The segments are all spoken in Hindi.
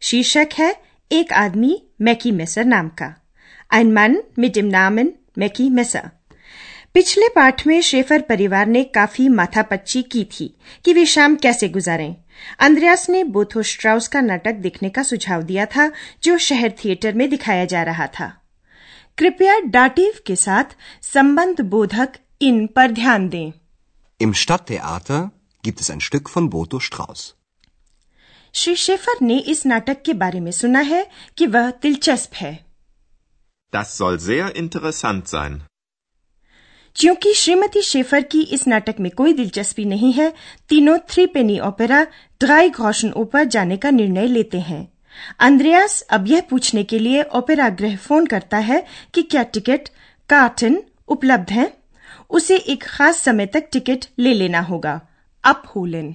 शीर्षक है, एक आदमी, मैकी मेसर नाम का। ein Mann mit dem Namen Messer. पिछले पाठ में शेफर परिवार ने काफ़ी माथापच्ची की थी कि वे शाम कैसे गुजारें। अंद्रयास ने बोथो स्ट्राउस का नाटक देखने का सुझाव दिया था, जो शहर थिएटर में दिखाया जा रहा था। कृपया डाटिव के साथ संबंध बोधक इन पर ध्यान दें। Im Stadttheater gibt es ein Stück von Boto Strauß. Shri Schaefer ने इस नाटक के बारे में सुना है कि वह दिलचस्प है। Das soll sehr interessant sein. क्योंकि श्रीमती शेफर की इस नाटक में कोई दिलचस्पी नहीं है तीनों थ्री पेनी ओपेरा ड्राई घोषण ऊपर जाने का निर्णय लेते हैं। अंद्रयास अब यह पूछने के लिए ओपेरा गृह फ़ोन करता है कि क्या टिकट कार्टन उपलब्ध हैं? उसे एक खास समय तक टिकट ले लेना होगा। अप होलन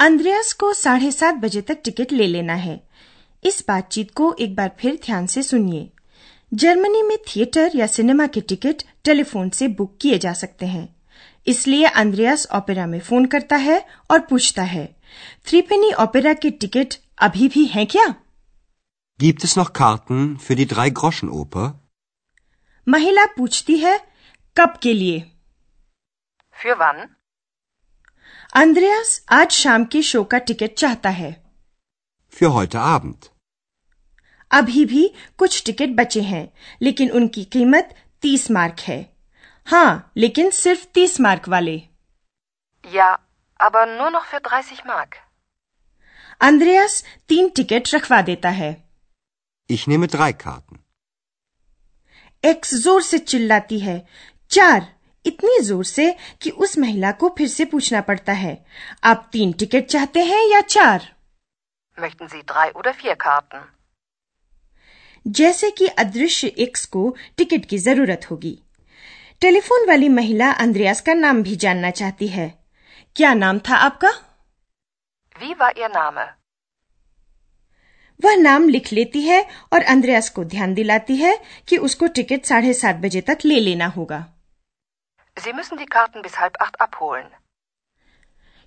Andreas को साढ़े सात बजे तक टिकट ले लेना है। इस बातचीत को एक बार फिर ध्यान से सुनिए। जर्मनी में थिएटर या सिनेमा के टिकट टेलीफोन से बुक किए जा सकते हैं। इसलिए अंद्रयास ओपेरा में फ़ोन करता है और पूछता है थ्रीपेनी ओपेरा के टिकट अभी भी हैं क्या? Gibt es noch Karten für die Drei-Groschen-Oper? महिला पूछती है कब के लिए? Für wann? अंद्रयास आज शाम के शो का टिकट चाहता है Für heute Abend. अभी भी कुछ टिकट बचे हैं लेकिन उनकी कीमत तीस मार्क है हाँ लेकिन सिर्फ़ तीस मार्क वाले Ja, aber nur noch für 30 Mark. अंद्रयास तीन टिकट रखवा देता है Ich nehme drei Karten. एक्स ज़ोर से चिल्लाती है चार इतनी ज़ोर से कि उस महिला को फिर से पूछना पड़ता है आप तीन टिकट चाहते हैं या चार? Möchten Sie drei oder vier Karten? जैसे कि अदृश्य एक्स को टिकट की ज़रूरत होगी। टेलीफोन वाली महिला अंद्रयास का नाम भी जानना चाहती है। क्या नाम था आपका? Wie war Ihr Name? वह नाम लिख लेती है और अंद्रयास को ध्यान दिलाती है कि उसको टिकट साढ़े सात बजे तक ले लेना होगा। Sie müssen die Karten bis halb acht abholen.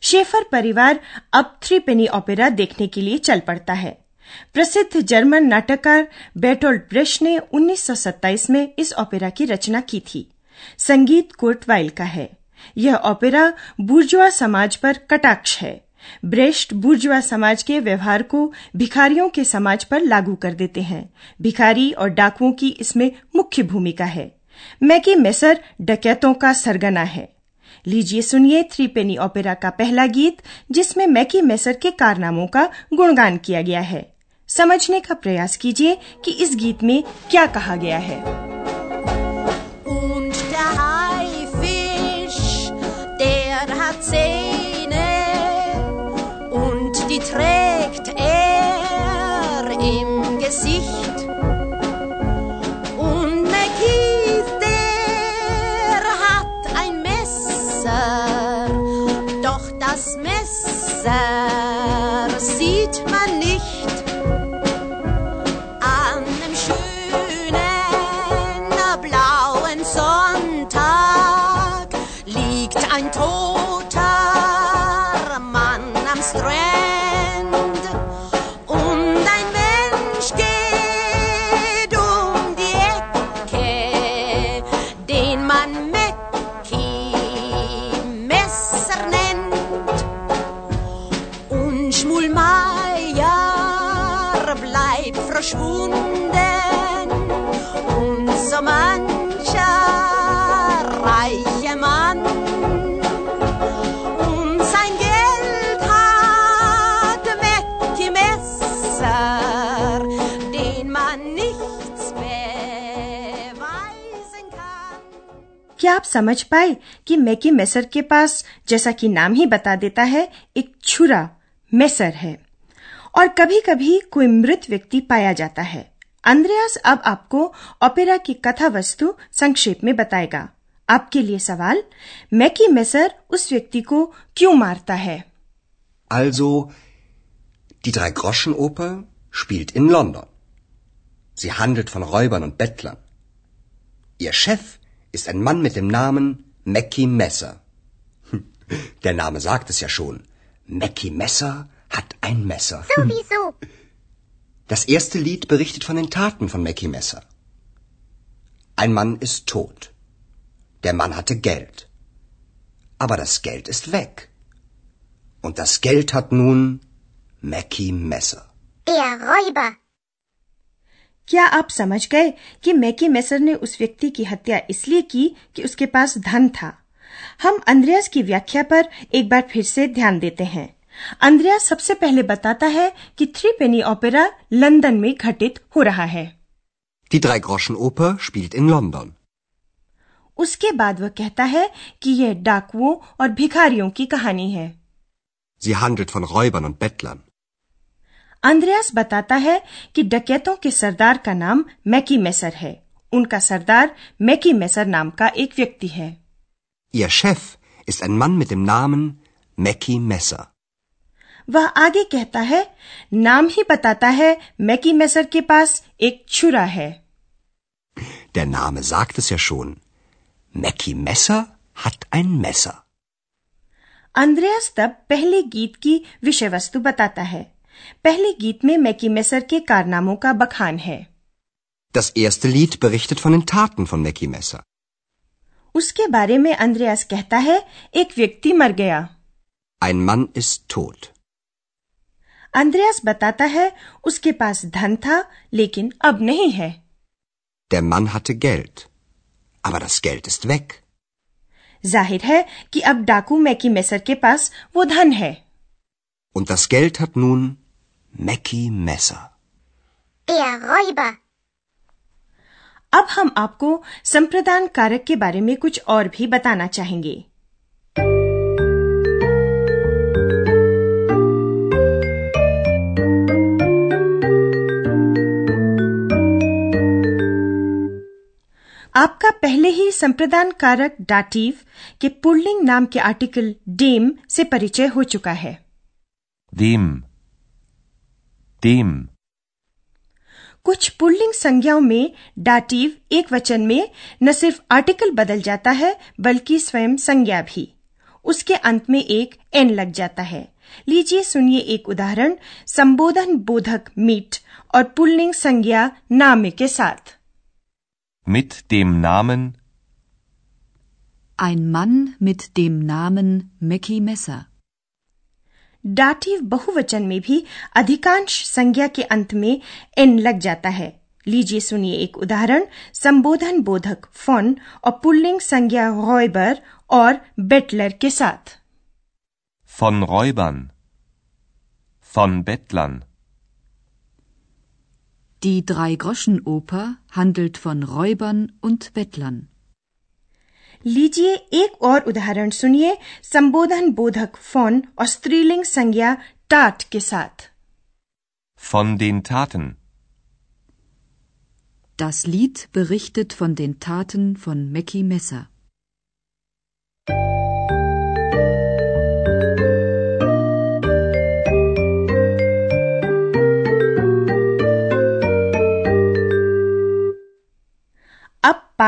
Schaefer परिवार अब थ्री पेनी ओपेरा देखने के लिए चल पड़ता है। प्रसिद्ध जर्मन नाटककार बेटोल्ड ब्रेश ने 1927 में इस ओपेरा की रचना की थी। संगीत कोर्टवाइल का है। यह ओपेरा बुर्जुआ समाज पर कटाक्ष है। ब्रेस्ट बुर्जुआ समाज के व्यवहार को भिखारियों के समाज पर लागू कर देते हैं। भिखारी और डाकुओं की इसमें मुख्य भूमिका है। मैकी मेसर डकैतों का सरगना है। लीजिए सुनिए थ्रीपेनी ओपेरा का पहला गीत, जिसमें मैकी मेसर के कारनामों का गुणगान किया गया है। समझने का प्रयास कीजिए कि इस गीत में क्या कहा गया है। Verschwunden. Und so mancher reiche Mann. क्या आप समझ पाए कि मैकी मेसर के पास जैसा कि नाम ही बता देता है एक छुरा मेसर है और कभी कभी कोई मृत व्यक्ति पाया जाता है अंद्रयास अब आपको ओपेरा की कथा वस्तु संक्षेप में बताएगा आपके लिए सवाल मैकी मेसर उस व्यक्ति को क्यों मारता है Also, die Drei-Groschen-Oper spielt in London. Sie handelt von Räubern und Bettlern. Ihr Chef ist ein Mann mit dem Namen Mackie Messer. Hm, Der Name sagt es ja schon. Mackie Messer hat ein Messer. Sowieso. Das erste Lied berichtet von den Taten von Mackie Messer. Ein Mann ist tot. Der Mann hatte Geld. Aber das Geld ist weg. Und das Geld hat nun Mackie Messer. Der Räuber. क्या आप समझ गए कि मैकी मेसर ने उस व्यक्ति की हत्या इसलिए की कि उसके पास धन था हम अंद्रयास की व्याख्या पर एक बार फिर से ध्यान देते हैं अंद्रयास सबसे पहले बताता है कि थ्री पेनी ओपेरा लंदन में घटित हो रहा है Die Drei-Groschen-Oper spielt in London. उसके बाद वह कहता है कि यह डाकुओं और भिखारियों की कहानी है Sie handelt von Räubern und Bettlern. अंद्रयास बताता है कि डकैतों के सरदार का नाम मैकी मेसर है उनका सरदार मैकी मेसर नाम का एक व्यक्ति है Ihr Chef ist ein Mann mit dem Namen Mackie Messer. वह आगे कहता है नाम ही बताता है मैकी मेसर के पास एक छुरा है Der Name sagt es ja schon. Mackie Messer hat ein Messer. अंद्रयास तब पहले गीत की विषय वस्तु बताता है पहले गीत में मैकी मेसर के कारनामों का बखान है Das erste Lied berichtet von den Taten von Mackie Messer. उसके बारे में अंद्रयास कहता है एक व्यक्ति मर गया Ein Mann ist tot. अंद्रयास बताता है उसके पास धन था लेकिन अब नहीं है Der Mann hatte Geld. Aber das Geld ist weg. ज़ाहिर है कि अब डाकू मैकी मेसर के पास वो धन है Und das Geld hat nun Mackie Messer. Der Räuber. अब हम आपको संप्रदान कारक के बारे में कुछ और भी बताना चाहेंगे आपका पहले ही संप्रदान कारक डाटीव के पुल्लिंग नाम के आर्टिकल डेम से परिचय हो चुका है Dem. Dem. कुछ पुल्लिंग संज्ञाओं में डाटीव एक वचन में न सिर्फ़ आर्टिकल बदल जाता है बल्कि स्वयं संज्ञा भी उसके अंत में एक एन लग जाता है लीजिए सुनिए एक उदाहरण संबोधन बोधक मीट और पुल्लिंग संज्ञा नाम के साथ Mit dem Namen Ein Mann mit dem Namen Mackie Messer. डाटिव बहुवचन में भी अधिकांश संज्ञा के अंत में एन लग जाता है लीजिए सुनिए एक उदाहरण संबोधन बोधक फ़ोन और पुल्लिंग संज्ञा रॉयबर और बेटलर के साथ von Räubern. Von Bettlern. Die Drei-Groschen-Oper handelt von Räubern und Bettlern. लीजिए एक और उदाहरण सुनिए संबोधन बोधक फॉन और स्त्रीलिंग संज्ञा टाट के साथ Von den Taten. Das Lied berichtet von den Taten von Mackie Messer.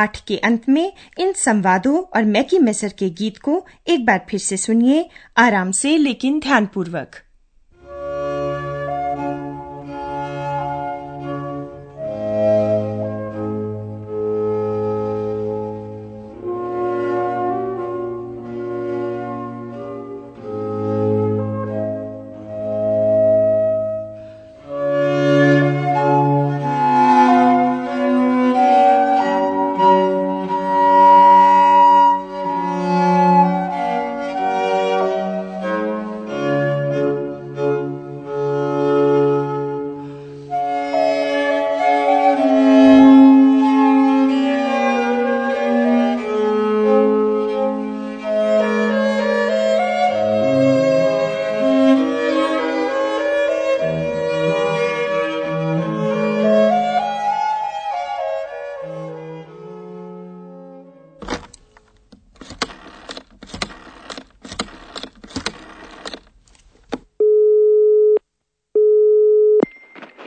पाठ के अंत में इन संवादों और मैकी मेसर के गीत को एक बार फिर से सुनिए, आराम से लेकिन ध्यानपूर्वक।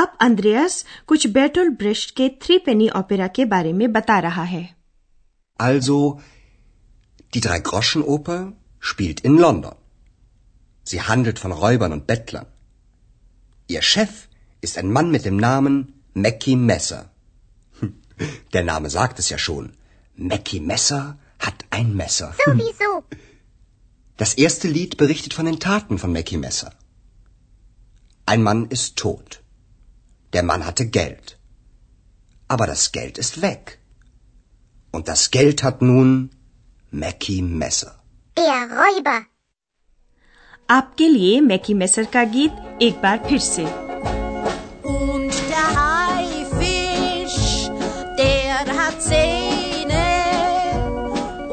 अब अंद्रेयस कुछ बेटोल ब्रिस्ट के थ्री पेनी ओपेरा के बारे में बता रहा है Also, die Drei-Groschen-Oper spielt in London. Sie handelt von Räubern und Bettlern. Ihr Chef ist ein Mann mit dem Namen Mackie Messer. Hm, Der Name sagt es ja schon. Mackie Messer hat ein Messer. Sowieso. Das erste Lied berichtet von den Taten von Mackie Messer. Ein Mann ist tot. Der Mann hatte Geld. Aber das Geld ist weg. Und das Geld hat nun Mackie Messer. Der Räuber. आपके लिए मैकी मेसर का गीत एक बार फिर से Und der Haifisch, der hat Zähne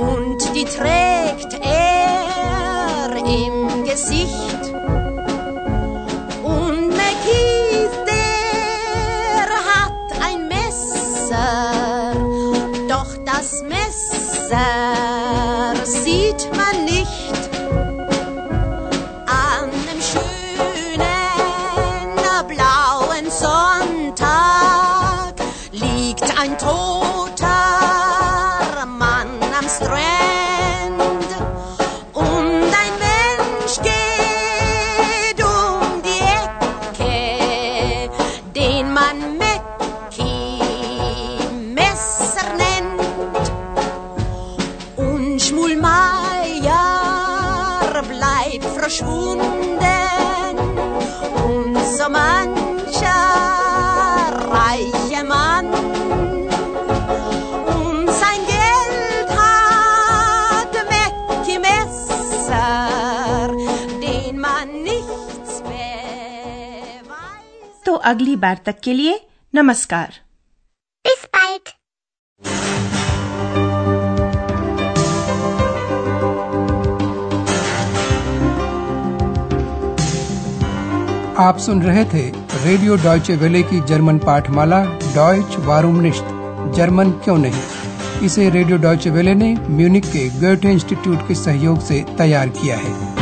und die trägt er im Gesicht. sad. अगली बार तक के लिए नमस्कार। Bis bald. आप सुन रहे थे रेडियो डॉयचे वेले की जर्मन पाठमाला डॉयच वारूम निश्त जर्मन क्यों नहीं? इसे रेडियो डॉयचे वेले ने म्यूनिक के गोएटे इंस्टीट्यूट के सहयोग से तैयार किया है।